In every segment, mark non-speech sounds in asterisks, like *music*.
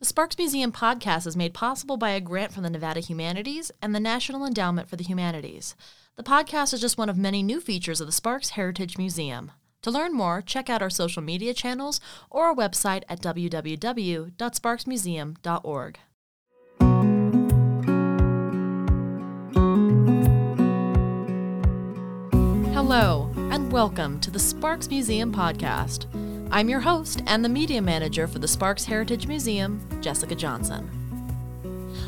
The Sparks Museum podcast is made possible by a grant from the Nevada Humanities and the National Endowment for the Humanities. The podcast is just one of many new features of the Sparks Heritage Museum. To learn more, check out our social media channels or our website at www.sparksmuseum.org. Hello, and welcome to the Sparks Museum podcast. I'm your host and the media manager for the Sparks Heritage Museum, Jessica Johnson.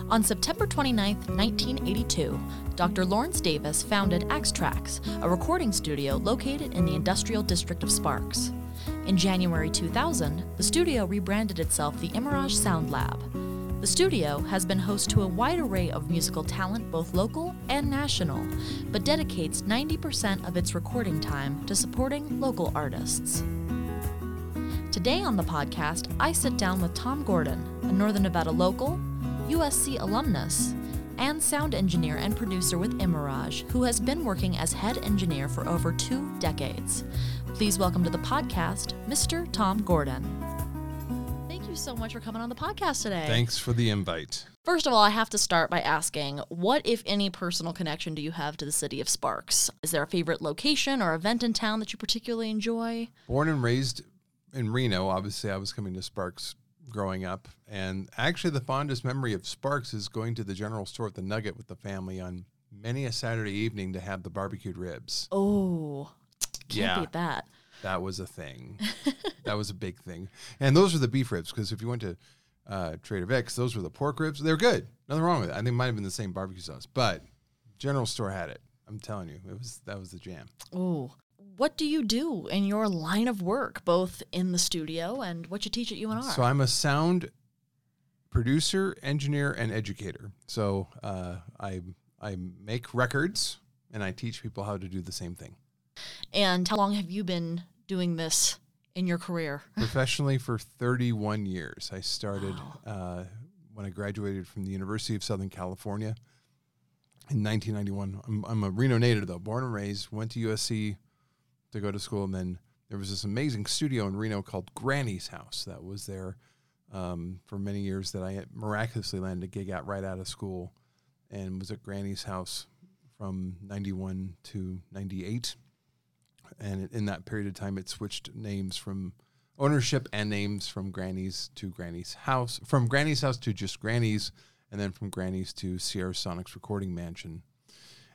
On September 29, 1982, Dr. Lawrence Davis founded Xtrax, a recording studio located in the industrial district of Sparks. In January 2000, the studio rebranded itself the Imirage Sound Lab. The studio has been host to a wide array of musical talent, both local and national, but dedicates 90% of its recording time to supporting local artists. Today on the podcast, I sit down with Tom Gordon, a Northern Nevada local, USC alumnus, and sound engineer and producer with Imirage, who has been working as head engineer for over two decades. Please welcome to the podcast, Mr. Tom Gordon. Thank you so much for coming on the podcast today. Thanks for the invite. First of all, I have to start by asking what, if any, personal connection do you have to the city of Sparks? Is there a favorite location or event in town that you particularly enjoy? Born and raised in Reno, obviously, I was coming to Sparks growing up. And actually, the fondest memory of Sparks is going to the general store at the Nugget with the family on many a Saturday evening to have the barbecued ribs. Oh, can't Yeah. beat that. That was a thing. *laughs* that was a big thing. And those were the beef ribs because if you went to uh, Trader Vic's, those were the pork ribs. They're good. Nothing wrong with it. I think it might have been the same barbecue sauce, but general store had it. I'm telling you, it was that was the jam. Oh, what do you do in your line of work, both in the studio and what you teach at UNR? So I'm a sound producer, engineer, and educator. So uh, I I make records and I teach people how to do the same thing and how long have you been doing this in your career? *laughs* professionally for 31 years. I started uh, when I graduated from the University of Southern California in 1991. I'm, I'm a Reno native though, born and raised. Went to USC to go to school, and then there was this amazing studio in Reno called Granny's House that was there um, for many years that I miraculously landed a gig at right out of school, and was at Granny's House from 91 to 98 and in that period of time, it switched names from ownership and names from Granny's to Granny's House, from Granny's House to just Granny's, and then from Granny's to Sierra Sonics Recording Mansion.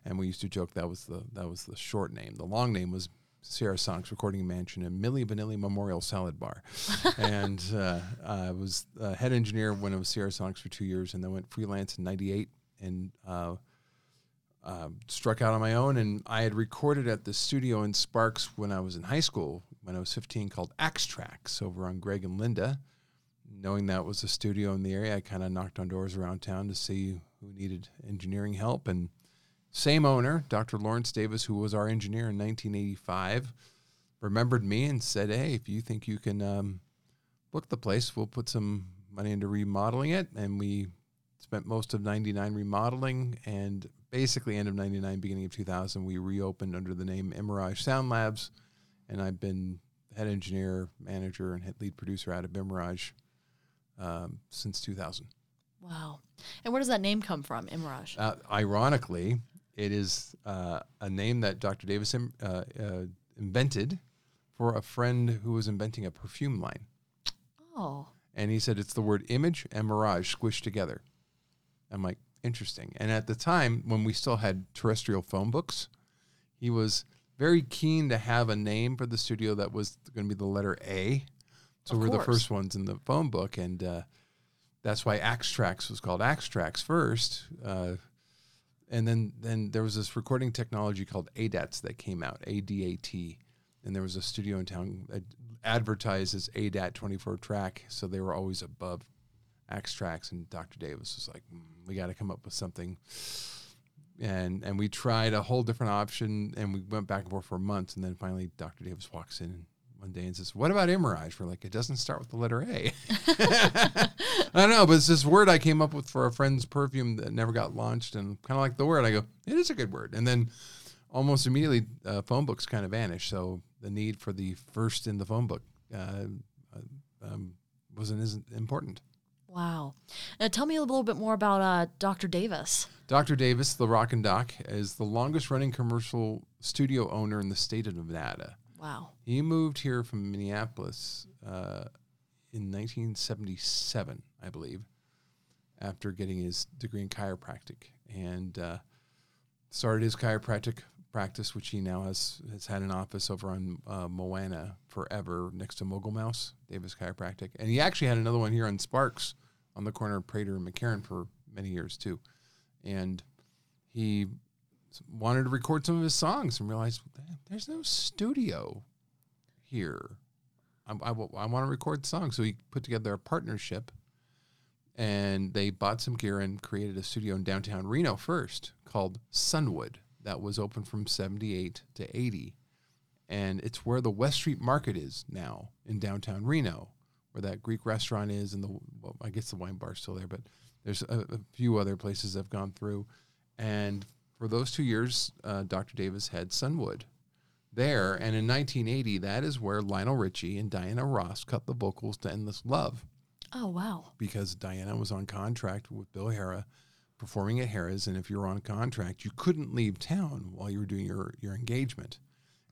And we used to joke that was the that was the short name. The long name was Sierra Sonics Recording Mansion and Milli Vanilli Memorial Salad Bar. *laughs* and uh, I was uh, head engineer when I was Sierra Sonics for two years, and then went freelance in '98 and. Uh, um, struck out on my own, and I had recorded at the studio in Sparks when I was in high school, when I was 15, called Axe Tracks over on Greg and Linda. Knowing that was a studio in the area, I kind of knocked on doors around town to see who needed engineering help. And same owner, Dr. Lawrence Davis, who was our engineer in 1985, remembered me and said, "Hey, if you think you can um, book the place, we'll put some money into remodeling it." And we spent most of 99 remodeling and basically end of 99 beginning of 2000 we reopened under the name imirage sound labs and i've been head engineer manager and head lead producer out of imirage um, since 2000 Wow. And where does that name come from, Imirage? uh, ironically it is uh, a name that dr davis im- uh, uh, invented for a friend who was inventing a perfume line Oh, and he said it's the word image and mirage squished together. I'm like, interesting. And at the time, when we still had terrestrial phone books, he was very keen to have a name for the studio that was going to be the letter A. So Of we're the first ones in the phone book, and uh, that's why Axe Tracks was called Axe Tracks first. And then then there was this recording technology called ADATs that came out, ADAT, and there was a studio in town that advertised as ADAT 24 track, so they were always above Axe Tracks. And Dr. Davis was like, "Mm, "We got to come up with something." And and we tried a whole different option, and we went back and forth for months, and then finally Dr. Davis walks in one day and says, "What about Imirage?" We're like, "It doesn't start with the letter A." *laughs* I don't know, but it's this word I came up with for a friend's perfume that never got launched, and kind of like the word. I go, "It is a good word," and then almost immediately uh, phone books kind of vanished. So the need for the first in the phone book uh, uh, um, wasn't as important. Wow. Now tell me a little bit more about uh, Dr. Davis. Dr. Davis, the Rock and Doc, is the longest running commercial studio owner in the state of Nevada. Wow. He moved here from Minneapolis uh, in 1977, I believe, after getting his degree in chiropractic, and uh, started his chiropractic practice, which he now has has had an office over on uh, Moana forever, next to Mogul Mouse, Davis Chiropractic, and he actually had another one here on Sparks, on the corner of Prater and McCarran for many years too, and he wanted to record some of his songs and realized there's no studio here. I, I, I want to record songs. So he put together a partnership and they bought some gear and created a studio in downtown Reno first called Sunwood. That was open from 78 to 80. And it's where the West Street Market is now in downtown Reno, where that Greek restaurant is. And the, well, I guess the wine bar's still there, but there's a, a few other places I've gone through. And for those two years, uh, Dr. Davis had Sunwood there. And in 1980, that is where Lionel Richie and Diana Ross cut the vocals to Endless Love Oh, wow. because Diana was on contract with Bill Harrah performing at Harrah's. And if you were on contract, you couldn't leave town while you were doing your, your engagement.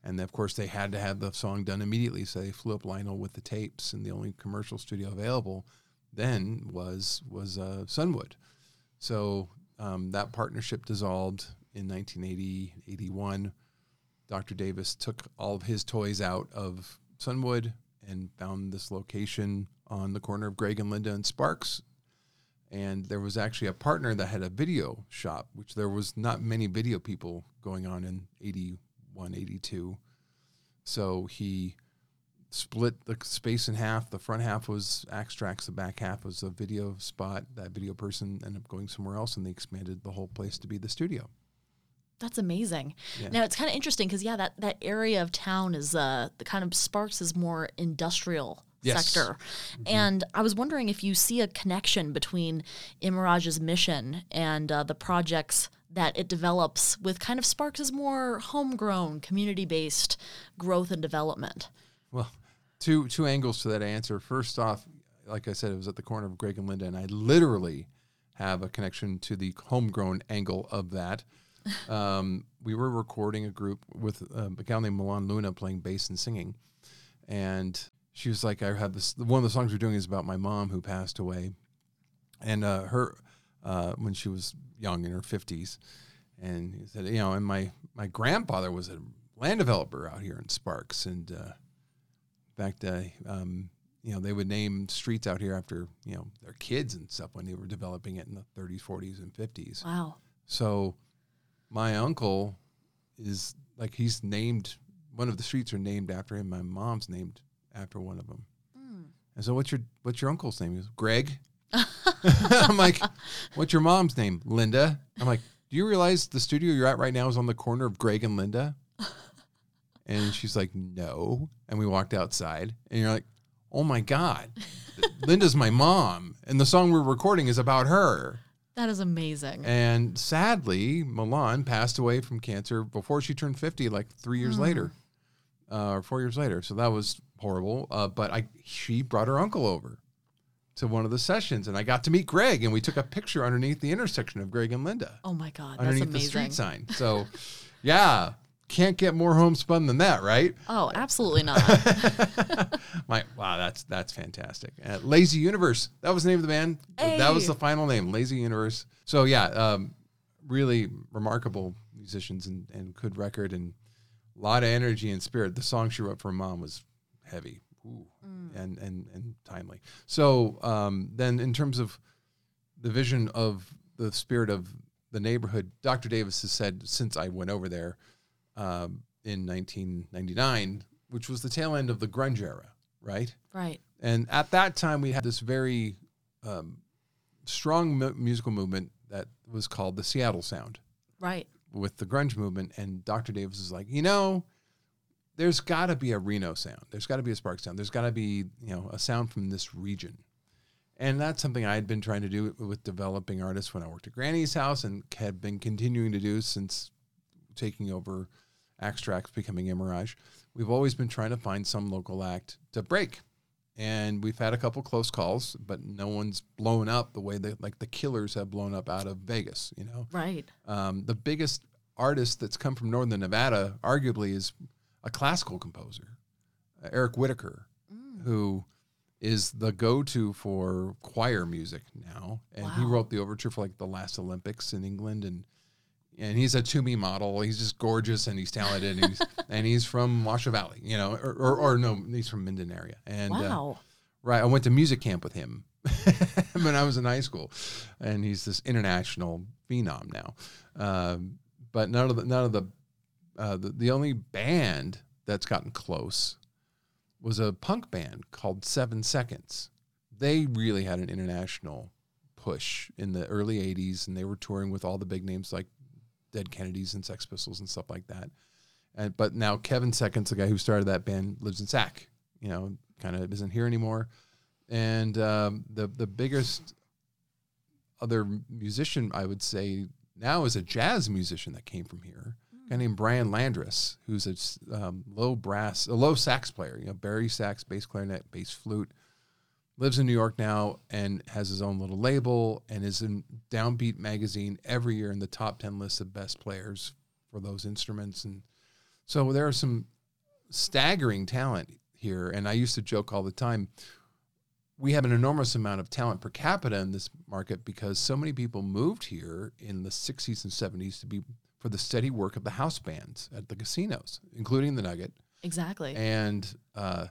And of course, they had to have the song done immediately. So they flew up Lionel with the tapes, and the only commercial studio available then was was uh, Sunwood. So um, that partnership dissolved in 1980, 81. Dr. Davis took all of his toys out of Sunwood and found this location on the corner of Greg and Linda and Sparks. And there was actually a partner that had a video shop, which there was not many video people going on in 81, 82. So he split the space in half. The front half was Axtrax, the back half was a video spot. That video person ended up going somewhere else, and they expanded the whole place to be the studio. That's amazing. Yeah. Now it's kind of interesting because yeah, that that area of town is uh the kind of Sparks is more industrial Yes. sector, and I was wondering if you see a connection between Imirage's mission and uh, the projects that it develops with kind of Sparks' is more homegrown, community-based growth and development. Well, two two angles to that answer. First off, like I said, it was at the corner of Greg and Linda, and I literally have a connection to the homegrown angle of that. *laughs* Um, we were recording a group with um, a gal named Milan Luna playing bass and singing, and she was like, "I have this. One of the songs we're doing is about my mom who passed away, and uh, her uh, when she was young in her fifties, and he said, you know, and my my grandfather was a land developer out here in Sparks, and uh, in fact, uh, um, you know, they would name streets out here after you know their kids and stuff when they were developing it in the 30s, 40s, and 50s. Wow. So my uncle is like he's named one of the streets are named after him. My mom's named after one of them. And so what's your what's your uncle's name? Goes, Greg. *laughs* I'm like, what's your mom's name? Linda. I'm like, do you realize the studio you're at right now is on the corner of Greg and Linda? And she's like, no. And we walked outside, and you're like, oh my god, *laughs* Linda's my mom, and the song we're recording is about her. That is amazing. And sadly, Milan passed away from cancer before she turned 50, like three years later, uh, or four years later. So that was horrible. Uh, but I, she brought her uncle over to one of the sessions, and I got to meet Greg, and we took a picture underneath the intersection of Greg and Linda, oh my God, that's underneath the street sign. So, yeah, can't get more homespun than that, right? Oh, absolutely not. *laughs* My wow, that's that's fantastic. Uh, Lazy Universe. That was the name of the band. That was the final name, Lazy Universe. So yeah, um, really remarkable musicians and, and good record and a lot of energy and spirit. The song she wrote for her mom was heavy Ooh, and, and and timely. So um, then, in terms of the vision of the spirit of the neighborhood, Dr. Davis has said since I went over there um, in 1999, which was the tail end of the grunge era, right? right. And at that time, we had this very um, strong mu- musical movement that was called the Seattle Sound Right. with the grunge movement. And Dr. Davis is like, you know, there's got to be a Reno sound. There's got to be a Spark sound. There's got to be, you know, a sound from this region. And that's something I had been trying to do with developing artists when I worked at Granny's house and had been continuing to do since taking over Axtrax, becoming Imirage. We've always been trying to find some local act to break and we've had a couple close calls, but no one's blown up the way that like the Killers have blown up out of Vegas. You know, Right. um, the biggest artist that's come from Northern Nevada, arguably, is a classical composer, uh, Eric Whitacre, who is the go-to for choir music now, and he wrote the overture for like the last Olympics in England, and and he's a to me model. He's just gorgeous and he's talented, and he's, *laughs* and he's from Washoe Valley, you know, or, or, or no, he's from Minden area, and uh, Wow. Right. I went to music camp with him *laughs* when I was in high school, and he's this international phenom now. Um, but none of the none of the, uh, the the only band that's gotten close was a punk band called Seven Seconds. They really had an international push in the early '80s, and they were touring with all the big names like Dead Kennedys and Sex Pistols and stuff like that. And but now Kevin Seconds, the guy who started that band, lives in Sac. You know, kind of isn't here anymore. And um, the the biggest other musician I would say now is a jazz musician that came from here, a guy named Brian Landrus, who's a um, low brass, a low sax player. You know, bari sax, bass clarinet, bass flute. Lives in New York now and has his own little label and is in Downbeat magazine every year in the top ten lists of best players for those instruments. And so there are some staggering talent here. And I used to joke all the time we have an enormous amount of talent per capita in this market because so many people moved here in the 60s and 70s to be for the steady work of the house bands at the casinos, including the Nugget. Exactly. And uh,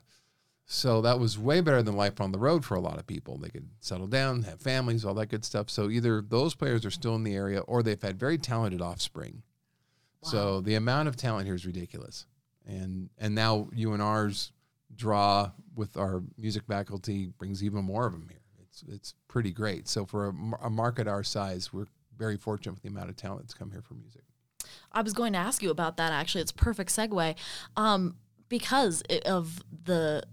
so that was way better than life on the road for a lot of people. They could settle down, have families, all that good stuff. So either those players are still in the area or they've had very talented offspring. So the amount of talent here is ridiculous. And and now UNR's draw with our music faculty brings even more of them here. It's it's pretty great. So for a, a market our size, we're very fortunate with the amount of talent that's come here for music. I was going to ask you about that actually. It's a perfect segue um, because of the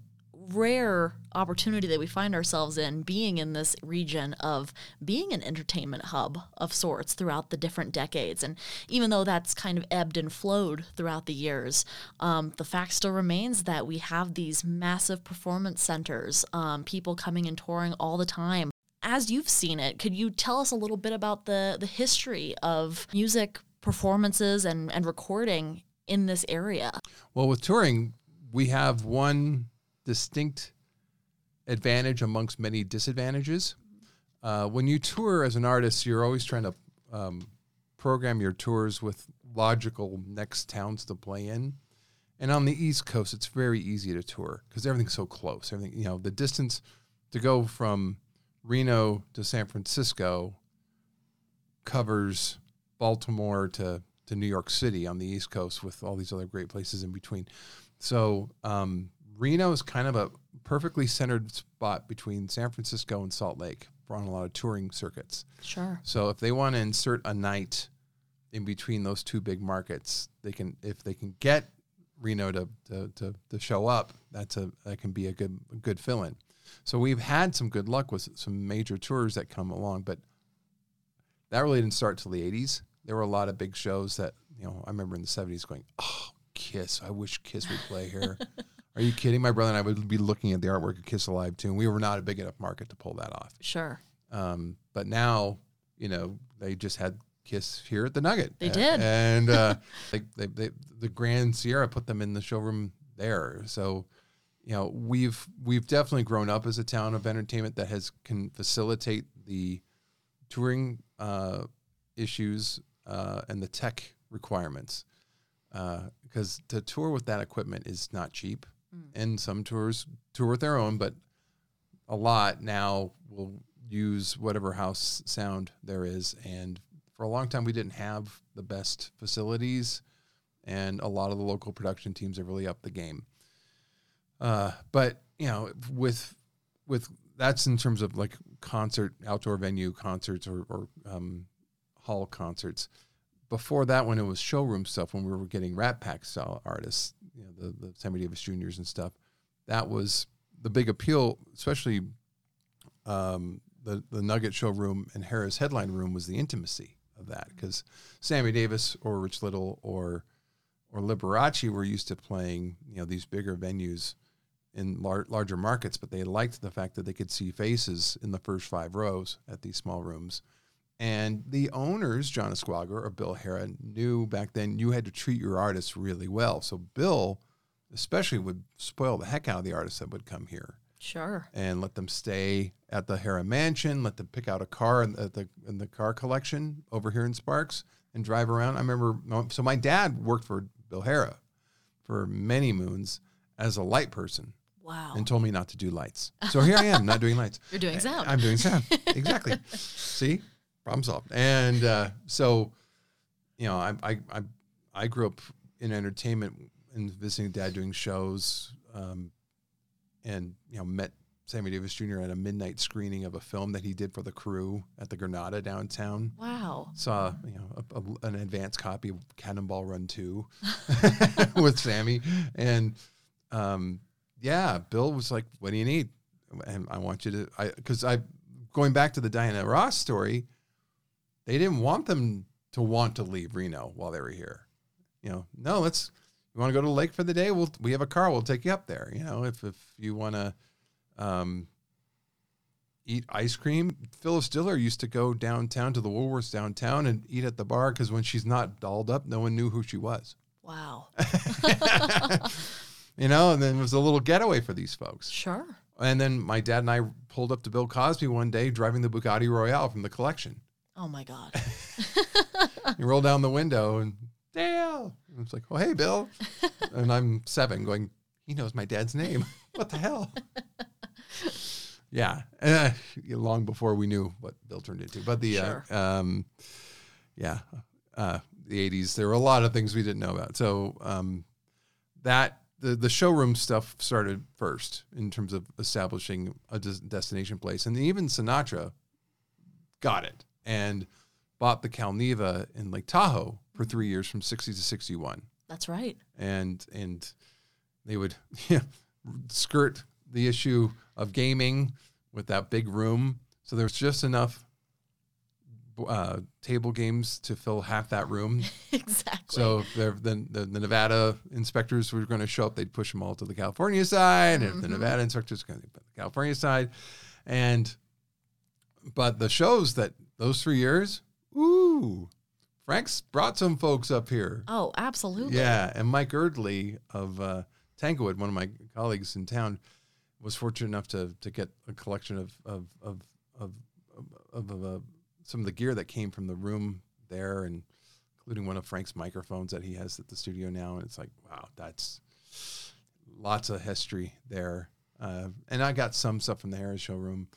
rare opportunity that we find ourselves in being in this region of being an entertainment hub of sorts throughout the different decades. And even though that's kind of ebbed and flowed throughout the years, um, the fact still remains that we have these massive performance centers, um, people coming and touring all the time as you've seen it, could you tell us a little bit about the the history of music performances and, and recording in this area? Well, with touring, we have one distinct advantage amongst many disadvantages. Uh, when you tour as an artist, you're always trying to um, program your tours with logical next towns to play in. And on the East Coast, it's very easy to tour because everything's so close. Everything, you know, the distance to go from Reno to San Francisco covers Baltimore to, to New York City on the East Coast with all these other great places in between. So um, Reno is kind of a perfectly centered spot between San Francisco and Salt Lake for on a lot of touring circuits. Sure. So if they want to insert a night in between those two big markets, they can if they can get Reno to to, to, to show up, that's a that can be a good a good fill in. So we've had some good luck with some major tours that come along, but that really didn't start till the 80s. There were a lot of big shows that, you know, I remember in the 70s going, "Oh, Kiss, I wish Kiss would play here." *laughs* Are you kidding? My brother and I would be looking at the artwork of Kiss Alive too, and we were not a big enough market to pull that off. Sure. Um, but now, you know, they just had Kiss here at the Nugget. They A- did. and uh, *laughs* they, they, they, the Grand Sierra put them in the showroom there. So, you know, we've we've definitely grown up as a town of entertainment that has can facilitate the touring uh, issues uh, and the tech requirements. Because to tour with that equipment is not cheap, and some tours tour with their own, but a lot now will use whatever house sound there is. And for a long time, we didn't have the best facilities, and a lot of the local production teams have really upped the game. Uh, but you know, with with that's in terms of like concert, outdoor venue concerts, or, or um, hall concerts. Before that, when it was showroom stuff, when we were getting Rat Pack style artists, you know, the the Sammy Davis Juniors and stuff, that was the big appeal, especially um, the the Nugget showroom and Harrah's headline room was the intimacy of that because Sammy Davis or Rich Little or or Liberace were used to playing you know these bigger venues in lar- larger markets, but they liked the fact that they could see faces in the first five rows at these small rooms. And the owners, John Ascuaga or Bill Harrah, knew back then you had to treat your artists really well. So Bill, especially, would spoil the heck out of the artists that would come here Sure. and let them stay at the Harrah Mansion, let them pick out a car in the, in the car collection over here in Sparks and drive around. I remember, so my dad worked for Bill Harrah for many moons as a light person Wow. and told me not to do lights. So here I am, not doing lights. *laughs* You're doing sound. I'm doing sound. *laughs* exactly. See, problem solved. And uh, so, you know, I, I I I grew up in entertainment and visiting dad doing shows, um, and you know met Sammy Davis Jr. at a midnight screening of a film that he did for the crew at the Granada downtown. wow. Saw you know a, a, an advanced copy of Cannonball Run Two *laughs* *laughs* with Sammy, and um, yeah, Bill was like, "What do you need?" And I want you to, I because I going back to the Diana Ross story, they didn't want them to want to leave Reno while they were here. You know, no, let's. You want to go to the lake for the day? We'll we have a car. We'll take you up there. You know, if if you want to. Um, eat ice cream. Phyllis Diller used to go downtown to the Woolworths downtown and eat at the bar because when she's not dolled up, no one knew who she was. Wow. *laughs* you know, and then it was a little getaway for these folks. Sure. And then my dad and I pulled up to Bill Cosby one day driving the Bugatti Royale from the collection. Oh my God. *laughs* You roll down the window and Dale. And it's like, oh, hey, Bill. *laughs* and I'm seven going, he knows my dad's name. *laughs* what the hell? yeah. Uh, long before we knew what Bill turned into. But the, Sure. uh, um, yeah, uh, the 80s, there were a lot of things we didn't know about. So um, that, the, the showroom stuff started first in terms of establishing a des- destination place. And even Sinatra got it and bought the Calneva in Lake Tahoe for three years from 60 to 61 That's right. and and they would *laughs* yeah, skirt the issue of gaming with that big room. So there's just enough uh, table games to fill half that room. *laughs* exactly. So if then the, the Nevada inspectors were going to show up, they'd push them all to the California side, and the. Nevada inspectors going to put the California side, and but the shows that those three years, ooh, Frank's brought some folks up here. oh, absolutely. Yeah, and Mike Erdley of uh, Tanglewood, one of my colleagues in town, was fortunate enough to to get a collection of of of of, of, of, uh, some of the gear that came from the room there, and including one of Frank's microphones that he has at the studio now. And it's like, wow, that's lots of history there. Uh, and I got some stuff from the Harrah's showroom.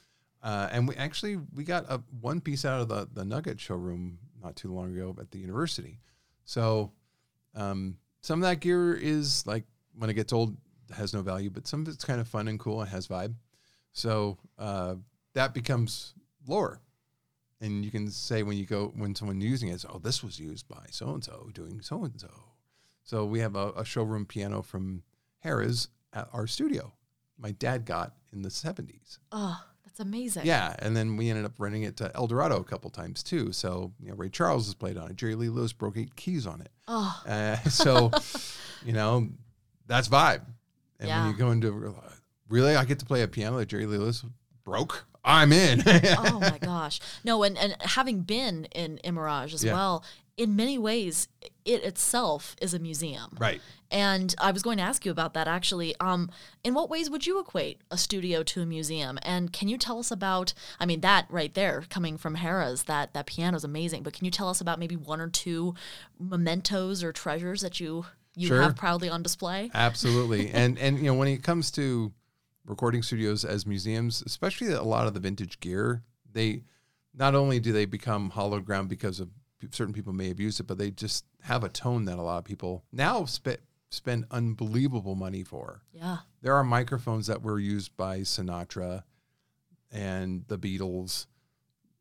Uh, and we actually we got a one piece out of the the Nugget showroom not too long ago at the university. So um, some of that gear is like when it gets old has no value, but some of it's kind of fun and cool and has vibe. So uh, that becomes lore, and you can say when you go when someone using it, oh, this was used by so and so doing so and so. So we have a, a showroom piano from Harrah's at our studio. My dad got in the seventies. Oh, that's amazing. Yeah, and then we ended up renting it to El Dorado a couple times too. So you know, Ray Charles has played on it. Jerry Lee Lewis broke eight keys on it. Oh, Uh, so, *laughs* you know, that's vibe. And Yeah. when you go into really, I get to play a piano that Jerry Lee Lewis broke. I'm in. oh my gosh. No, and, and having been in Imirage as Yeah. well, in many ways, it itself is a museum. right. And I was going to ask you about that actually. Um, in what ways would you equate a studio to a museum? And can you tell us about? I mean, that right there, coming from Harrah's, that that piano is amazing. But can you tell us about maybe one or two mementos or treasures that you you Sure. have proudly on display? Absolutely. *laughs* and and you know, when it comes to recording studios as museums, especially a lot of the vintage gear, they not only do they become hollowed ground because of certain people may have used it, but they just have a tone that a lot of people now spe- spend unbelievable money for. Yeah. There are microphones that were used by Sinatra and the Beatles,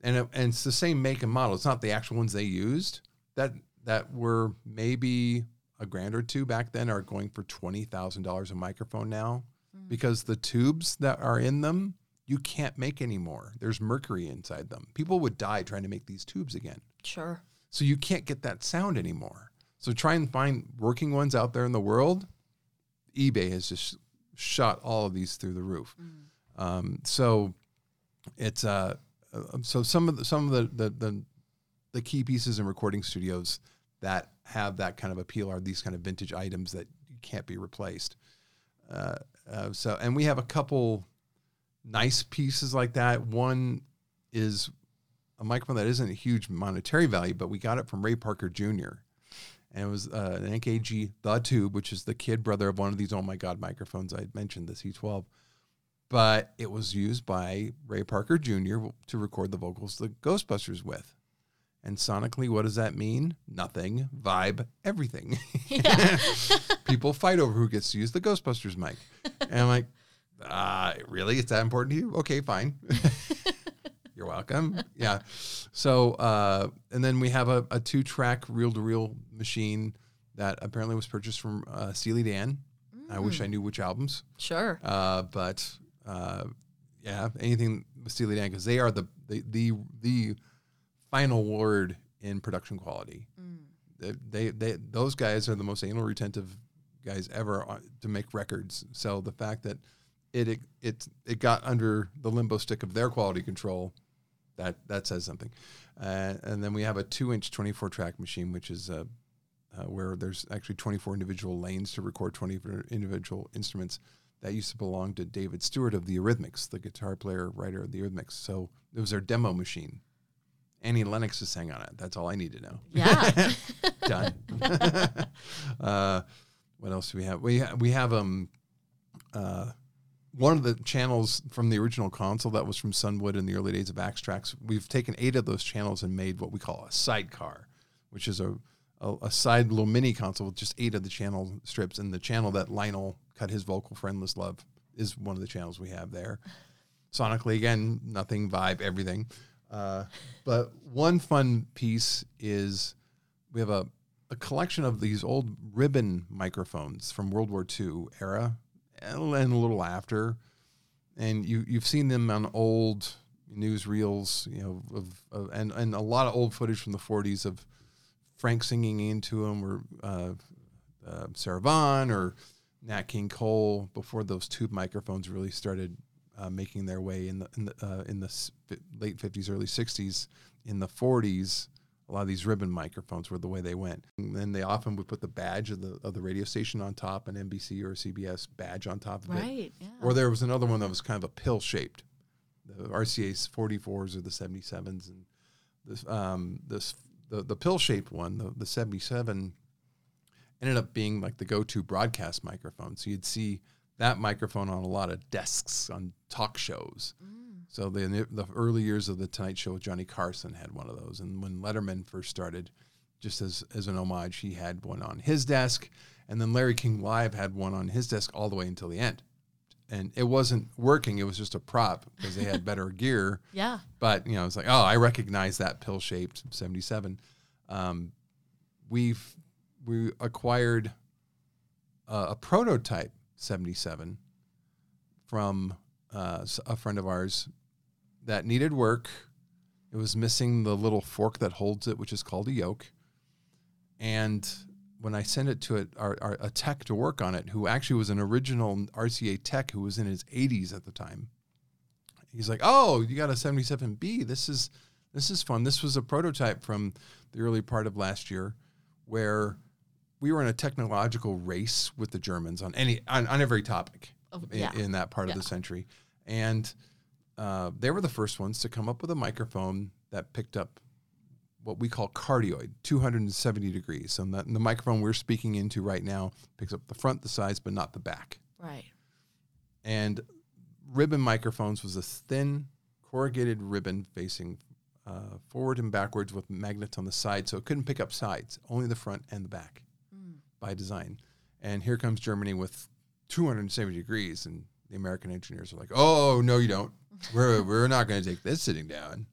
and it, and it's the same make and model. It's not the actual ones they used that that were maybe a grand or two back then are going for twenty thousand dollars a microphone now hmm. because the tubes that are in them you can't make anymore. There's mercury inside them. People would die trying to make these tubes again. Sure. So you can't get that sound anymore. So try and find working ones out there in the world. eBay has just shot all of these through the roof. Um, so it's uh, uh, so some of the some of the, the the the key pieces in recording studios that have that kind of appeal are these kind of vintage items that can't be replaced. Uh, uh, so and we have a couple nice pieces like that. One is a microphone that isn't a huge monetary value, but we got it from Ray Parker Jr. And it was uh, an AKG The Tube, which is the kid brother of one of these Oh My God microphones I mentioned, the C12. But it was used by Ray Parker Jr. to record the vocals the Ghostbusters with. And sonically, what does that mean? Nothing. Vibe, everything. Yeah. *laughs* People fight over who gets to use the Ghostbusters mic. And I'm like, uh, really? It's that important to you? Okay, fine. *laughs* You're welcome. *laughs* Yeah. So, uh, and then we have a, a two track reel to reel machine that apparently was purchased from uh, Steely Dan. I wish I knew which albums. Sure. Uh, but uh, yeah, anything with Steely Dan because they are the, the the the final word in production quality. They, they they those guys are the most anal retentive guys ever on- to make records. So the fact that it it it, it got under the limbo stick of their quality control, that that says something. Uh, and then we have a two inch twenty four track machine, which is uh, uh, where there's actually 24 individual lanes to record 24 individual instruments. That used to belong to David Stewart of the Eurythmics, the guitar player, writer of the Eurythmics. So it was their demo machine. Annie Lennox is sang on it. That's all I need to know. Yeah. *laughs* *laughs* Done. *laughs* uh, what else do we have? We ha- we have um uh, one of the channels from the original console that was from Sunwood in the early days of Axtrax, We've taken eight of those channels and made what we call a sidecar, which is a a, a side little mini console with just eight of the channel strips. And the channel that Lionel cut his vocal for Endless Love is one of the channels we have there. Sonically, again, nothing, vibe, everything. Uh, but one fun piece is we have a, a collection of these old ribbon microphones from World War II era and a little after. And you, you've seen them on old newsreels, you know, of, of, and, and a lot of old footage from the 40s of Frank singing into them or uh, uh, Sarah Vaughan or Nat King Cole before those tube microphones really started uh, making their way in the in the, uh, in the late 50s, early 60s. In the 40s, a lot of these ribbon microphones were the way they went. And then they often would put the badge of the of the radio station on top, an NBC or CBS badge on top of it. right. Yeah. Or there was another one that was kind of a pill shaped. The RCA's 44s or the 77s, and this um, this the the pill shaped one, the the 77, ended up being like the go to broadcast microphone. So you'd see that microphone on a lot of desks on talk shows. So the the early years of the Tonight Show with Johnny Carson had one of those, and when Letterman first started, just as as an homage, he had one on his desk, and then Larry King Live had one on his desk all the way until the end. And it wasn't working; it was just a prop because they had *laughs* better gear. yeah. But you know, it's like, oh, I recognize that pill-shaped '77. Um, we've we acquired a, a prototype '77 from uh, a friend of ours that needed work. It was missing the little fork that holds it, which is called a yoke. And when I sent it to it, our, our, a tech to work on it, who actually was an original RCA tech who was in his 80s at the time, he's like, "Oh, you got a 77B. This is this is fun. This was a prototype from the early part of last year, where we were in a technological race with the Germans on any on, on every topic Oh, in, yeah. in that part of the century, and uh, they were the first ones to come up with a microphone that picked up what we call cardioid, 270 degrees. So that, the microphone we're speaking into right now picks up the front, the sides, but not the back Right. and ribbon microphones was a thin corrugated ribbon facing uh, forward and backwards with magnets on the side so it couldn't pick up sides only the front and the back by design and here comes germany with 270 degrees and the american engineers are like oh no you don't we're, we're not going to take this sitting down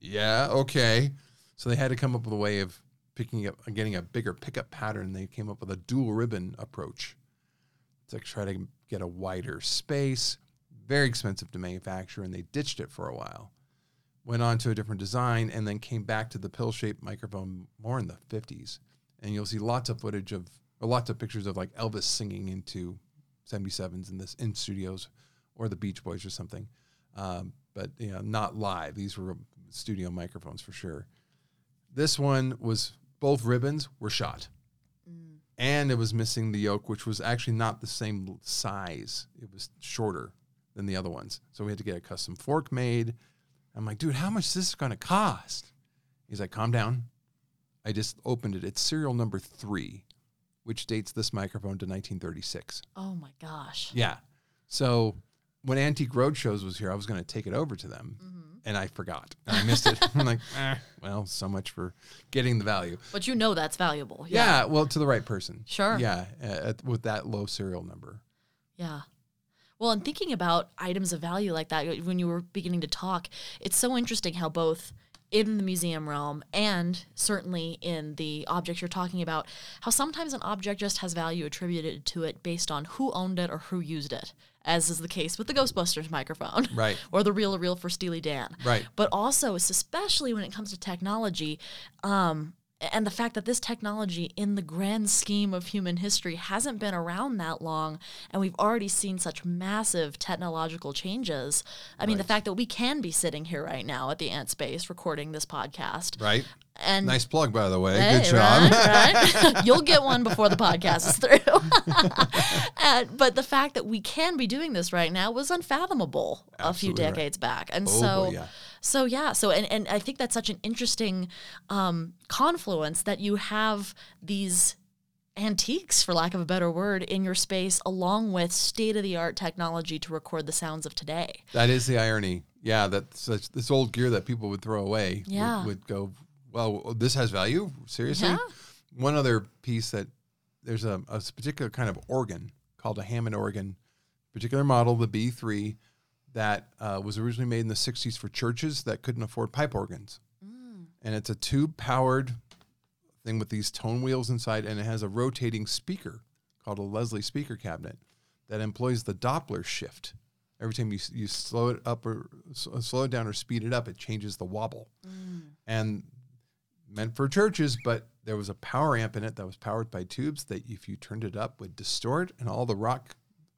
yeah okay so they had to come up with a way of picking up getting a bigger pickup pattern they came up with a dual ribbon approach to try to get a wider space. Very expensive to manufacture, and they ditched it for a while. Went on to a different design, and then came back to the pill-shaped microphone more in the 50s. And you'll see lots of footage of, or lots of pictures of like Elvis singing into 77s in this in studios or the Beach Boys or something. Um, but you know, not live. These were studio microphones for sure. This one was both ribbons were shot, and it was missing the yoke, which was actually not the same size. It was shorter than the other ones, so we had to get a custom fork made. I'm like, dude, how much is this going to cost? He's like, calm down. I just opened it. It's serial number three, which dates this microphone to 1936. Oh my gosh. Yeah. So when Antique Roadshows was here, I was going to take it over to them, and I forgot. And I missed it. I'm like, *laughs* eh, *laughs* well, so much for getting the value. But you know that's valuable. Yeah, well, to the right person. Sure. Yeah, uh, at, with that low serial number. Yeah. Well, and thinking about items of value like that, when you were beginning to talk, it's so interesting how both in the museum realm and certainly in the objects you're talking about, how sometimes an object just has value attributed to it based on who owned it or who used it, as is the case with the Ghostbusters microphone. *laughs* Right. or the Reel to Reel for Steely Dan. Right. But also, especially when it comes to technology, um, and the fact that this technology, in the grand scheme of human history, hasn't been around that long, and we've already seen such massive technological changes. I mean, the fact that we can be sitting here right now at the Ant Space recording this podcast, Right. And Nice plug, by the way. Hey, Good job. right, *laughs* right. *laughs* You'll get one before the podcast is through. And- *laughs* but the fact that we can be doing this right now was unfathomable a few Absolutely right. decades back. And Oh, so, boy, yeah. so yeah, so and, and I think that's such an interesting um, confluence that you have these antiques, for lack of a better word, in your space, along with state of the art technology to record the sounds of today. That is the irony. Yeah, that this old gear that people would throw away would- would, go, well, this has value? Seriously? Yeah. One other piece that there's a, a particular kind of organ called a Hammond organ, particular model, the B3, that uh, was originally made in the 60s for churches that couldn't afford pipe organs. Mm. And it's a tube powered thing with these tone wheels inside, and it has a rotating speaker called a Leslie speaker cabinet that employs the Doppler shift. Every time you, you slow it up or uh, slow it down or speed it up, it changes the wobble. Mm. And meant for churches, but there was a power amp in it that was powered by tubes that if you turned it up would distort. And all the rock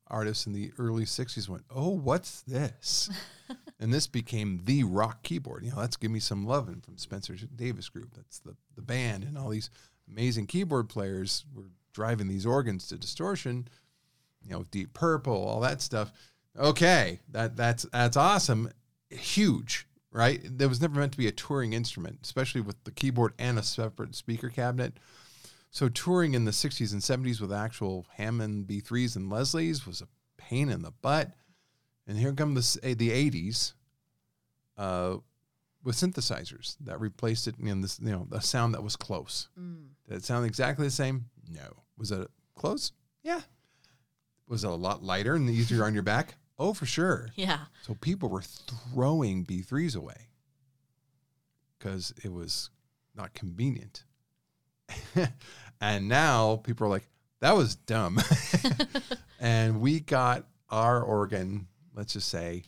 artists in the early 60s went, Oh, what's this? *laughs* and this became the rock keyboard. You know, that's Give Me Some Lovin' from Spencer Davis Group. That's the, the band. And all these amazing keyboard players were driving these organs to distortion, you know, Deep Purple, all that stuff. Okay, that that's that's awesome. Huge, right? There was never meant to be a touring instrument, especially with the keyboard and a separate speaker cabinet. So touring in the 60s and 70s with actual Hammond B3s and Leslies was a pain in the butt. And here come the, eh, the 80s uh, with synthesizers that replaced it in this, you know, a sound that was close. Did it sound exactly the same? No. Was it close? Yeah. Was it a lot lighter and easier on your back? Oh, for sure. Yeah. So people were throwing B3s away because it was not convenient. *laughs* and now people are like, that was dumb. *laughs* and we got our organ, let's just say,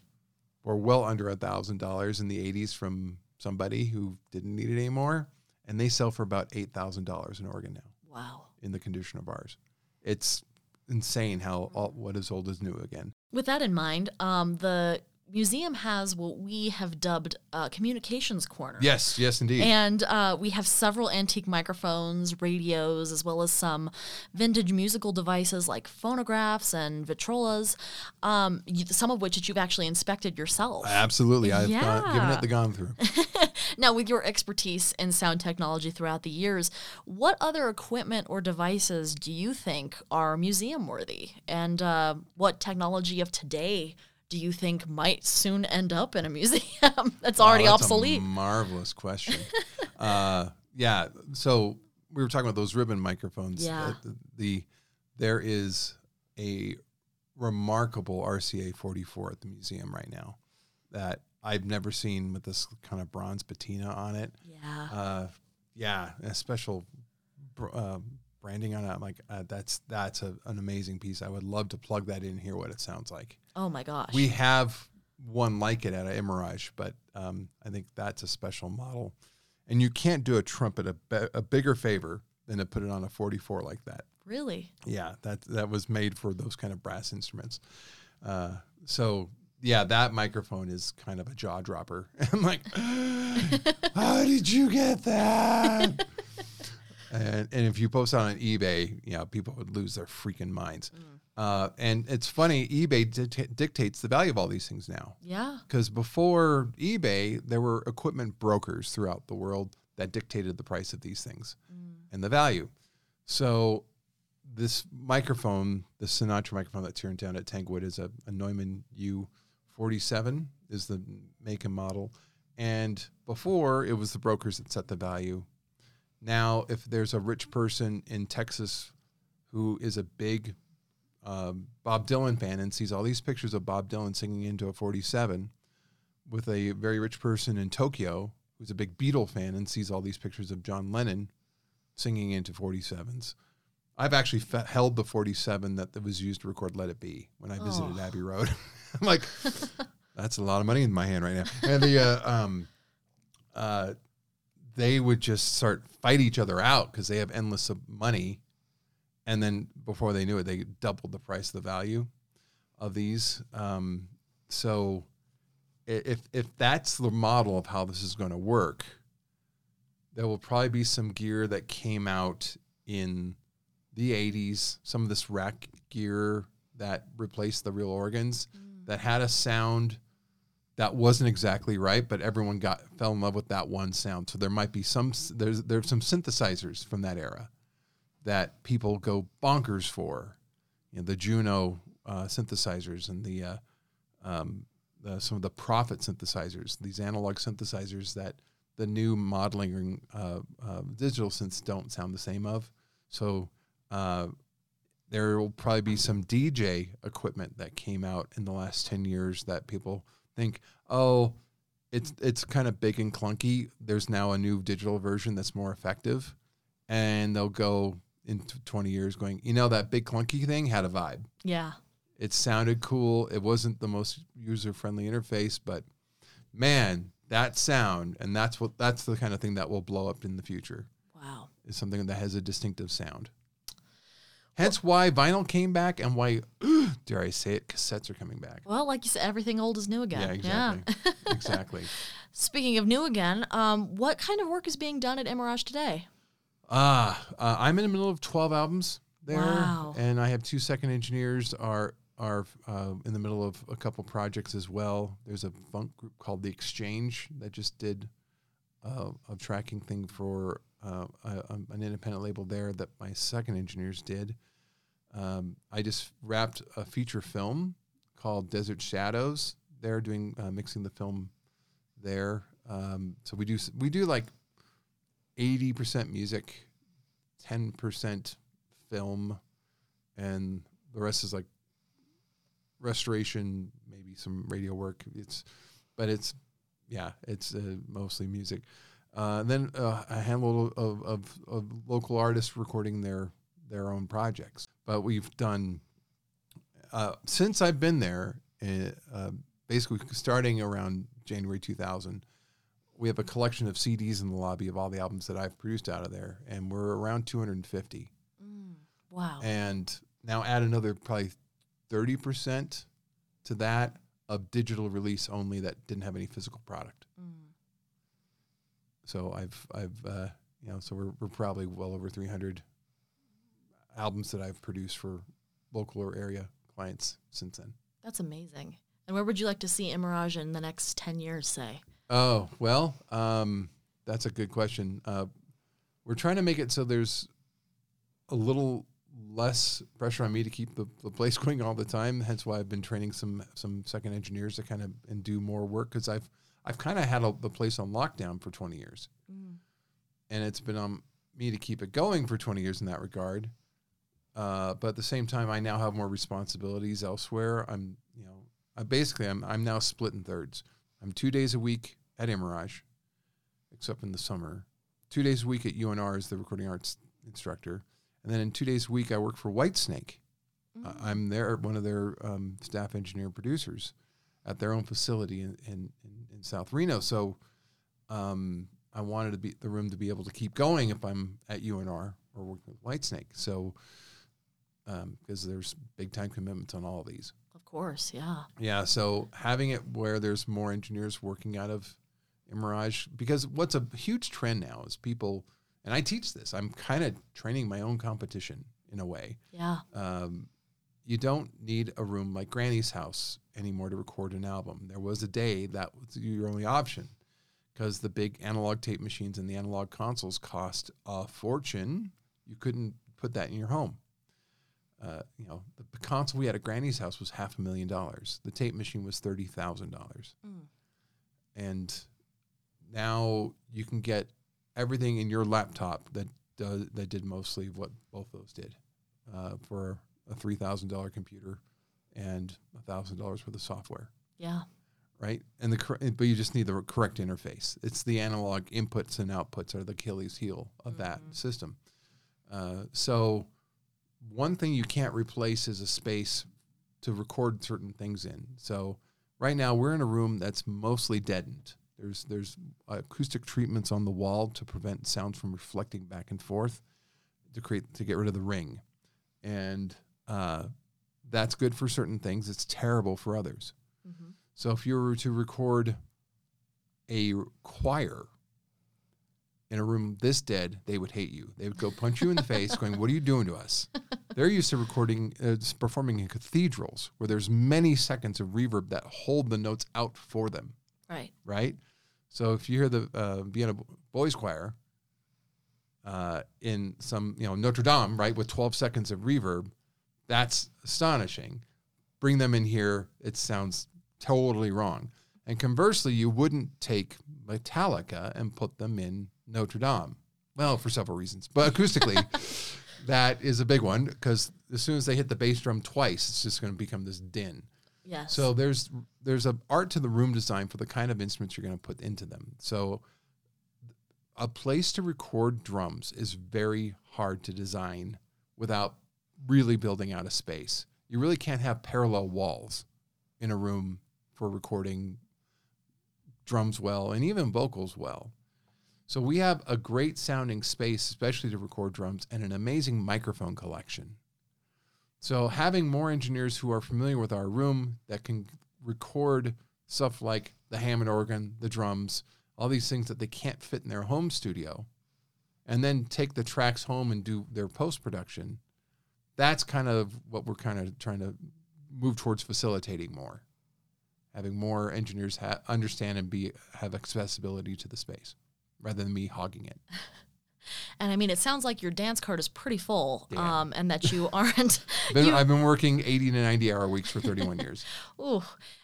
for well under a thousand dollars in the 80s from somebody who didn't need it anymore. And they sell for about eight thousand dollars an organ now Wow. in the condition of ours. It's insane how all, what is old is new again. With that in mind, um, the museum has what we have dubbed uh, communications corner. Yes, yes, indeed. And uh, we have several antique microphones, radios, as well as some vintage musical devices like phonographs and victrolas, um, you, some of which that you've actually inspected yourself. Absolutely. I've gone, given it the gone through. *laughs* Now, with your expertise in sound technology throughout the years, what other equipment or devices do you think are museum worthy? And uh, what technology of today do you think might soon end up in a museum *laughs* that's already Wow, that's obsolete? Marvelous question. *laughs* uh, yeah. So we were talking about those ribbon microphones. Yeah. Uh, the, the there is a remarkable RCA 44 at the museum right now that I've never seen with this kind of bronze patina on it. yeah. Uh, yeah, a special uh, branding on it. I'm like, uh, that's that's a, an amazing piece. I would love to plug that in and hear what it sounds like. Oh my gosh. We have one like it at Imirage, but um, I think that's a special model. And you can't do a trumpet a, be- a bigger favor than to put it on a 44 like that Really? Yeah, that that was made for those kind of brass instruments. Uh, so yeah, that microphone is kind of a jaw dropper. *laughs* I'm like, *laughs* how did you get that? *laughs* and and if you post it on eBay, you know, people would lose their freaking minds. Uh, and it's funny, eBay dict- dictates the value of all these things now. Yeah. Because before eBay, there were equipment brokers throughout the world that dictated the price of these things and the value. So this microphone, the Sinatra microphone that's here in town at Tangwood, is a, a Neumann U47 is the make and model. And before it was the brokers that set the value. Now, if there's a rich person in Texas who is a big um, Bob Dylan fan and sees all these pictures of Bob Dylan singing into a 47, with a very rich person in Tokyo who's a big Beatle fan and sees all these pictures of John Lennon singing into 47s. I've actually fe- held the 47 that, that was used to record Let It Be when I visited Oh. Abbey Road. *laughs* I'm like, that's a lot of money in my hand right now. And the, uh, um, uh, they would just start fight each other out because they have endless money. And then before they knew it, they doubled the price of the value of these. Um, so if if that's the model of how this is going to work, there will probably be some gear that came out in the 80s, some of this rack gear that replaced the real organs that had a sound that wasn't exactly right, but everyone got fell in love with that one sound. So there might be some there's there's some synthesizers from that era that people go bonkers for. You know, the Juno uh, synthesizers and the, uh, um, the some of the Prophet synthesizers, these analog synthesizers that the new modeling uh, uh, digital synths don't sound the same of. So uh, there will probably be some DJ equipment that came out in the last ten years that people think, oh, it's it's kind of big and clunky. There's now a new digital version that's more effective, and they'll go into 20 years going, you know, that big clunky thing had a vibe. Yeah. It sounded cool. It wasn't the most user friendly interface, but man, that sound and that's what that's the kind of thing that will blow up in the future Wow. is something that has a distinctive sound. Hence why vinyl came back and why, *gasps* dare I say it, cassettes are coming back. Well, like you said, everything old is new again. Yeah, exactly. *laughs* exactly. Speaking of new again, um, what kind of work is being done at Imirage today? Ah, uh, I'm in the middle of 12 albums there, Wow. and I have two second engineers are are uh, in the middle of a couple projects as well. There's a funk group called The Exchange that just did uh, a tracking thing for uh, a, an independent label there that my second engineers did. Um, I just wrapped a feature film called Desert Shadows. They're doing uh, mixing the film there. Um, so we do we do like eighty percent music, ten percent film, and the rest is like restoration, maybe some radio work. It's, but it's, yeah, it's uh, mostly music. Uh, then uh, a handful of, of, of local artists recording their their own projects. But we've done uh, since I've been there, uh, uh, basically starting around January 2000 we have a collection of CDs in the lobby of all the albums that I've produced out of there, and we're around 250. Wow. And now add another probably 30% to that of digital release only that didn't have any physical product. So I've I've uh, you know so we're we're probably well over 300 albums that I've produced for local or area clients since then. That's amazing. And where would you like to see Imirage in the next 10 years, say? Oh well, um, that's a good question. Uh, we're trying to make it so there's a little less pressure on me to keep the, the place *laughs* going all the time. Hence why I've been training some some second engineers to kind of and do more work because I've I've kind of had a, the place on lockdown for 20 years, and it's been on me to keep it going for 20 years in that regard. Uh, but at the same time, I now have more responsibilities elsewhere. I'm, you know, I basically I'm I'm now split in thirds. I'm two days a week at Imirage, except in the summer. Two days a week at UNR as the recording arts instructor, and then in two days a week I work for Whitesnake. Uh, I'm there, one of their um, staff engineer producers at their own facility in, in, in, South Reno. So um, I wanted to be the room to be able to keep going if I'm at UNR or working with Whitesnake. So because there's big time commitments on all of these. Of course, yeah. Yeah, so having it where there's more engineers working out of Mirage, because what's a huge trend now is people, and I teach this. I'm kind of training my own competition in a way. Yeah. Um, you don't need a room like Granny's house anymore to record an album. There was a day that was your only option because the big analog tape machines and the analog consoles cost a fortune. You couldn't put that in your home. Uh, you know, the console we had at Granny's house was half a million dollars. The tape machine was thirty thousand dollars, Mm. and now you can get everything in your laptop that does that did mostly what both those did uh, for a three thousand dollar computer and a thousand dollars worth of software, Yeah. right? And the cor- but you just need the correct interface. It's the analog inputs and outputs are the Achilles heel of that Mhm. system. Uh, so one thing you can't replace is a space to record certain things in. So right now we're in a room that's mostly deadened. There's there's acoustic treatments on the wall to prevent sound from reflecting back and forth to create to get rid of the ring, and uh, that's good for certain things. It's terrible for others. hmm So if you were to record a choir in a room this dead, they would hate you. They would go punch you in the face, going, "What are you doing to us?" *laughs* They're used to recording, uh, performing in cathedrals where there's many seconds of reverb that hold the notes out for them, Right. right? So if you hear the uh, Vienna Boys Choir uh, in some, you know, Notre Dame, right, with 12 seconds of reverb, that's astonishing. Bring them in here, it sounds totally wrong. And conversely, you wouldn't take Metallica and put them in Notre Dame. Well, for several reasons, but acoustically, *laughs* that is a big one because as soon as they hit the bass drum twice, it's just going to become this din. Yes. So there's there's a art to the room design for the kind of instruments you're going to put into them. So a place to record drums is very hard to design without really building out a space. You really can't have parallel walls in a room for recording drums well and even vocals well. So we have a great sounding space, especially to record drums, and an amazing microphone collection. So having more engineers who are familiar with our room that can record stuff like the Hammond organ, the drums, all these things that they can't fit in their home studio, and then take the tracks home and do their post production. That's kind of what we're kind of trying to move towards facilitating more, having more engineers ha- understand and be have accessibility to the space rather than me hogging it. *laughs* and I mean, it sounds like your dance card is pretty full, Yeah. um, and that you *laughs* aren't, Been, you, I've been working 80 to 90 hour weeks for 31 years. *laughs* ooh,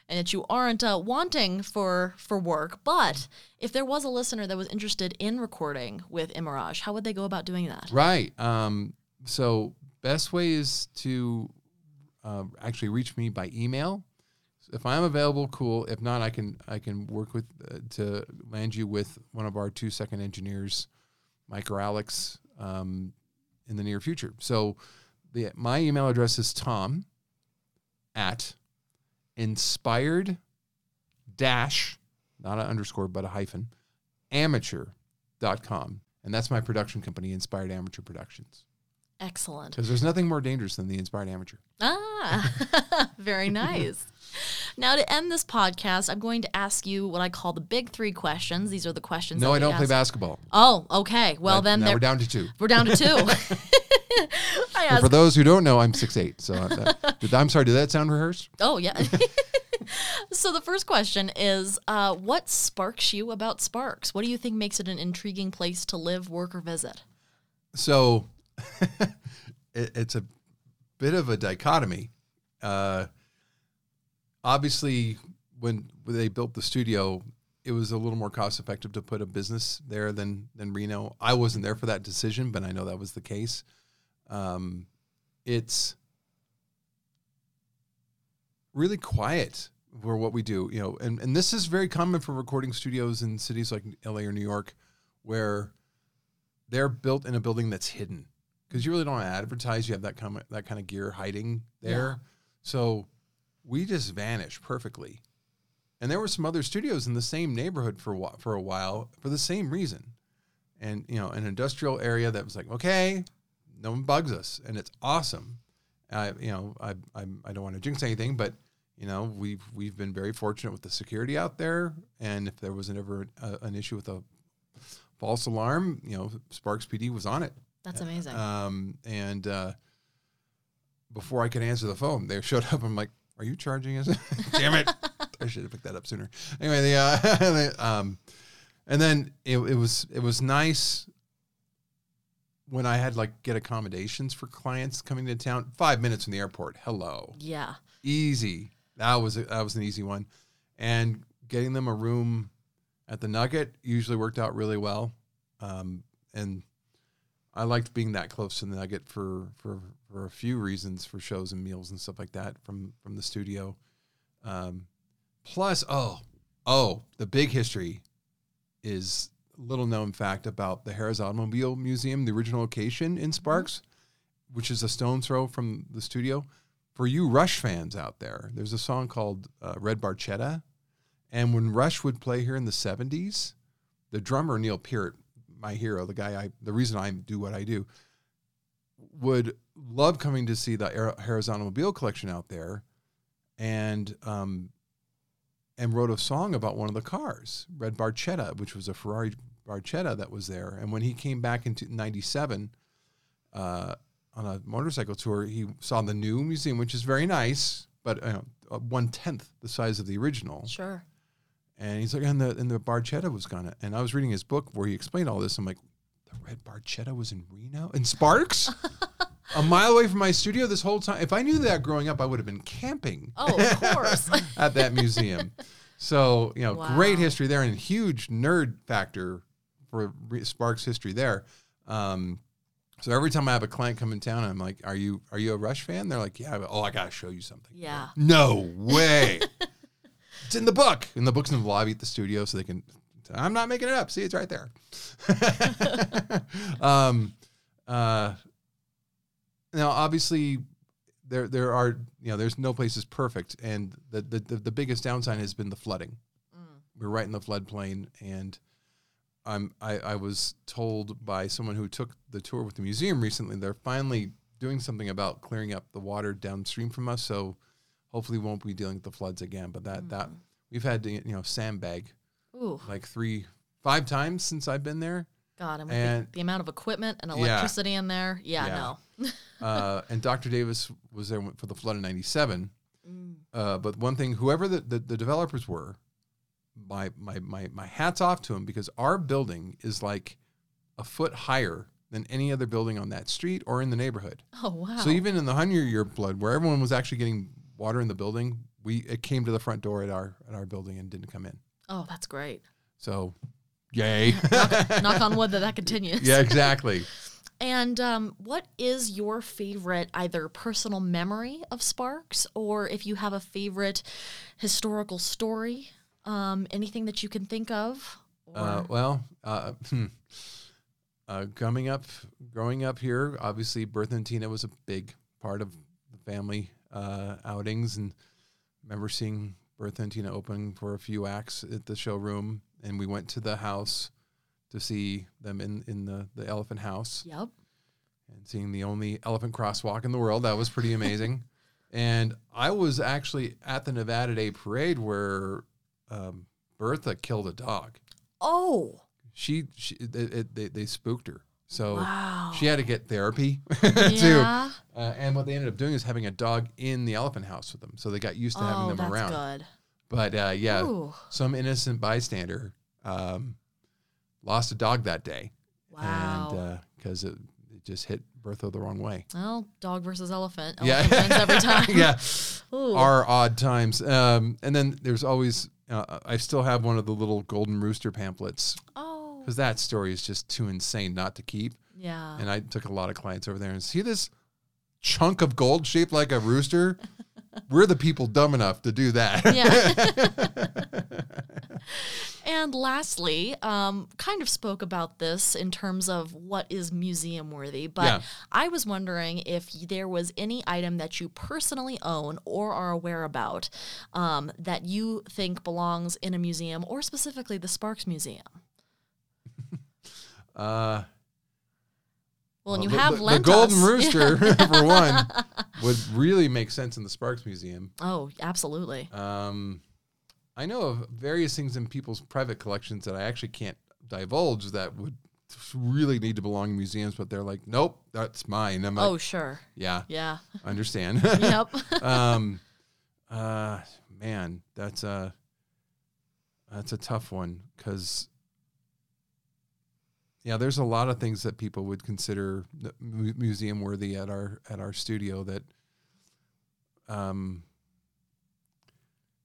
and that you aren't uh, wanting for for work. But if there was a listener that was interested in recording with Imirage, how would they go about doing that? Right. Um, so best way is to uh, actually reach me by email. If I'm available, cool. If not, I can I can work with uh, to land you with one of our two second engineers, Mike or Alex, um, in the near future. So the my email address is tom at inspired dash not an underscore but a hyphen amateur.com and that's my production company inspired amateur productions Excellent. because there's nothing more dangerous than the inspired amateur Ah, *laughs* very nice. Now, to end this podcast, I'm going to ask you what I call the big three questions. These are the questions. no i don't play basketball Oh, okay. Well, then now we're down to two we're down to two. *laughs* *laughs* I ask, for those who don't know i'm six eight. so uh, that, did, i'm sorry did that sound rehearsed oh yeah. so the first question is, uh, what sparks you about Sparks? What do you think makes it an intriguing place to live, work, or visit? so *laughs* it, it's a bit of a dichotomy. Uh, obviously, when, they built the studio, it was a little more cost effective to put a business there than than Reno. I wasn't there for that decision, but I know that was the case. Um, it's really quiet for what we do, you know, and, and this is very common for recording studios in cities like LA or New York, where they're built in a building that's hidden because you really don't advertise. You have that kind of, that kind of gear hiding there, so we just vanish perfectly. And there were some other studios in the same neighborhood for a while, for a while for the same reason, and you know, an industrial area that was like, okay, no one bugs us, and it's awesome. I, you know, I, I, I don't want to jinx anything, but you know, we've we've been very fortunate with the security out there, and if there was ever a, an issue with a false alarm, you know, Sparks PD was on it. That's amazing. Um, and uh, before I could answer the phone, they *laughs* showed up. I'm like, "Are you charging us?" *laughs* Damn it! I should have picked that up sooner. Anyway, the uh, *laughs* um, and then it, it was it was nice when I had like get accommodations for clients coming to town. Five minutes from the airport. Hello, yeah. easy. That was a, that was an easy one, and getting them a room at the Nugget usually worked out really well. Um, and I liked being that close to the Nugget for for for a few reasons, for shows and meals and stuff like that from from the studio. Um, plus, oh oh, the big history is little known fact about the Harrah's Automobile Museum, the original location in Sparks, which is a stone's throw from the studio. For you Rush fans out there, there's a song called uh, Red Barchetta. And when Rush would play here in the 70s, the drummer, Neil Peart, my hero, the guy I, the reason I do what I do, would love coming to see the Ar- Harrah's Automobile collection out there and, um, and wrote a song about one of the cars, Red Barchetta, which was a Ferrari Barchetta that was there. And when he came back in 97 uh, on a motorcycle tour, he saw the new museum, which is very nice, but uh, one tenth the size of the original. Sure. And he's like, and the and the Barchetta was gonna. And I was reading his book where he explained all this. I'm like, the red Barchetta was in Reno in Sparks, *laughs* a mile away from my studio this whole time. If I knew that growing up, I would have been camping. Oh, of course. *laughs* at that museum. So you know, great history there, and huge nerd factor for Sparks history there. Um, so every time I have a client come in town, I'm like, "Are you are you a Rush fan?" They're like, "Yeah." Oh, I gotta show you something. Yeah. No way. *laughs* it's in the book. And the book's in the lobby at the studio, so they can. I'm not making it up. See, it's right there. *laughs* um, uh, now, obviously, there there are you know there's no place is perfect, and the the the, the biggest downside has been the flooding. Mm. We're right in the floodplain, and I'm I, I was told by someone who took the tour with the museum recently they're finally doing something about clearing up the water downstream from us. So hopefully we won't be dealing with the floods again. But that that Mm. we've had to you know sandbag Ooh, like three five times since I've been there. God. And And- the, the amount of equipment and Yeah. electricity in there. Yeah, Yeah. no. *laughs* Uh, and Dr. Davis was there for the flood in '97. Mm. Uh, but one thing, whoever the, the, the developers were, my, my my my hats off to them because our building is like a foot higher than any other building on that street or in the neighborhood. Oh, wow. So even in the hundred year flood, where everyone was actually getting water in the building, we it came to the front door at our at our building and didn't come in. oh, that's great. So, yay! *laughs* Knock on wood that that continues. *laughs* yeah, exactly. And um, what is your favorite either personal memory of Sparks or if you have a favorite historical story? Um, anything that you can think of? Uh, well, uh, hmm. uh, coming up, growing up here, obviously, Bertha and Tina was a big part of the family uh, outings, and remember seeing Bertha and Tina open for a few acts at the showroom, and we went to the house to see them in in the the Elephant House yep. and seeing the only elephant crosswalk in the world. That was pretty amazing. *laughs* and I was actually at the Nevada Day Parade where um, Bertha killed a dog Oh, she, she it, it, they, they spooked her so wow. she had to get therapy *laughs* too uh, and what they ended up doing is having a dog in the elephant house with them so they got used to Oh, having them around good. but uh, yeah Ooh, some innocent bystander um, lost a dog that day wow. and because it, it just hit bertha the wrong way well, dog versus elephant. yeah Elephant wins every *laughs* time. yeah *laughs* Ooh. are odd times um, and then there's always uh, i still have one of the little golden rooster pamphlets oh, because that story is just too insane not to keep yeah. and I took a lot of clients over there and see this chunk of gold shaped like a rooster. *laughs* We're the people dumb enough to do that. Yeah. *laughs* And lastly, um, kind of spoke about this in terms of what is museum worthy, but Yeah. I was wondering if there was any item that you personally own or are aware about um, that you think belongs in a museum or specifically the Sparks Museum. Uh, Well, and you the, have the, the golden rooster *laughs* *laughs* for one. would really make sense in the Sparks Museum. Oh, absolutely. Um, I know of various things in people's private collections that I actually can't divulge that would really need to belong in museums, but they're like, nope, that's mine. I'm like, oh, sure. yeah, Yeah. *laughs* Understand. yep. um, uh, man, that's a that's a tough one because yeah, there's a lot of things that people would consider museum worthy at our at our studio that um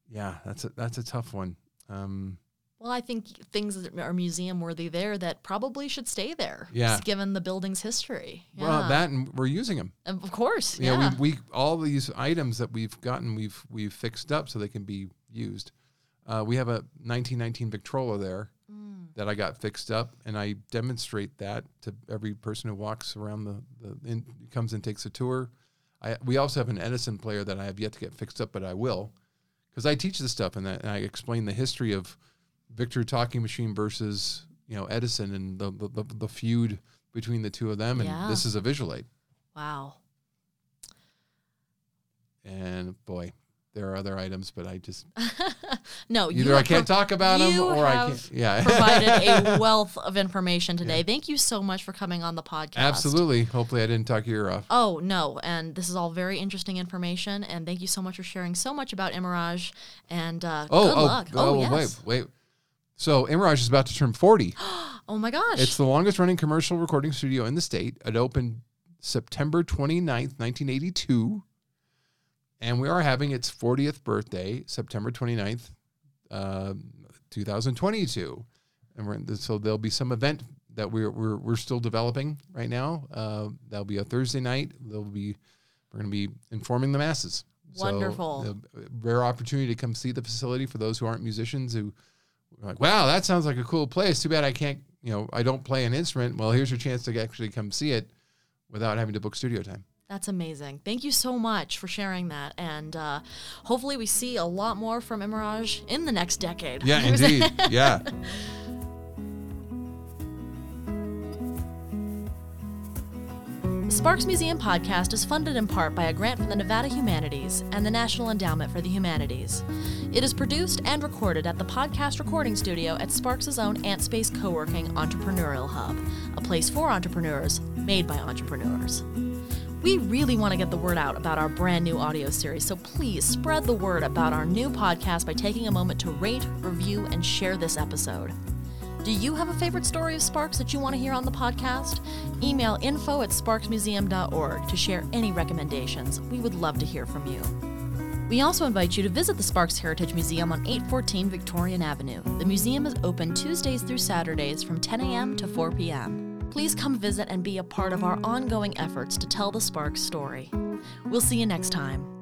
yeah, that's a that's a tough one. Um, Well, I think things that are museum worthy there that probably should stay there. Yeah. just given the building's history. Well, Yeah. that and we're using them. And of course. Yeah, Yeah. we, we all these items that we've gotten, we've we've fixed up so they can be used. Uh, we have a 1919 Victrola there. That I got fixed up, and I demonstrate that to every person who walks around the the in, comes and takes a tour. I we also have an Edison player that I have yet to get fixed up, but I will because I teach this stuff and, I- and I explain the history of Victor Talking Machine versus you know Edison and the the, the, the feud between the two of them, and Yeah. this is a visual aid. Wow. And boy, there are other items, but I just *laughs* no, you either I can't pro- talk about them or I can't. Yeah, *laughs* provided a wealth of information today. Thank you so much for coming on the podcast. absolutely. Hopefully, I didn't talk your ear off. Oh, no. And this is all very interesting information. And thank you so much for sharing so much about Imirage. And uh, Oh, good oh, luck. oh, Oh, yes. wait, wait. So Imirage is about to turn 40. *gasps* Oh, my gosh. it's the longest running commercial recording studio in the state. It opened September 29th, 1982. And we are having its 40th birthday, September 29th, uh, 2022. And we're, so there'll be some event that we're, we're, we're still developing right now. Uh, that'll be a Thursday night. There'll be, we're going to be informing the masses. Wonderful. So, a rare opportunity to come see the facility for those who aren't musicians who are like, wow, that sounds like a cool place. Too bad I can't, you know, I don't play an instrument. Well, here's your chance to actually come see it without having to book studio time. That's amazing. Thank you so much for sharing that. And uh, hopefully, we see a lot more from Imirage in the next decade. Yeah, *laughs* indeed. yeah. The Sparks Museum podcast is funded in part by a grant from the Nevada Humanities and the National Endowment for the Humanities. It is produced and recorded at the podcast recording studio at Sparks' own AntSpace Co-working Entrepreneurial Hub, a place for entrepreneurs, made by entrepreneurs. We really want to get the word out about our brand new audio series, so please spread the word about our new podcast by taking a moment to rate, review, and share this episode. Do you have a favorite story of Sparks that you want to hear on the podcast? Email info at sparksmuseum.org to share any recommendations. We would love to hear from you. We also invite you to visit the Sparks Heritage Museum on 814 Victorian Avenue. The museum is open Tuesdays through Saturdays from 10 a.m. to 4 p.m. Please come visit and be a part of our ongoing efforts to tell the Sparks story. We'll see you next time.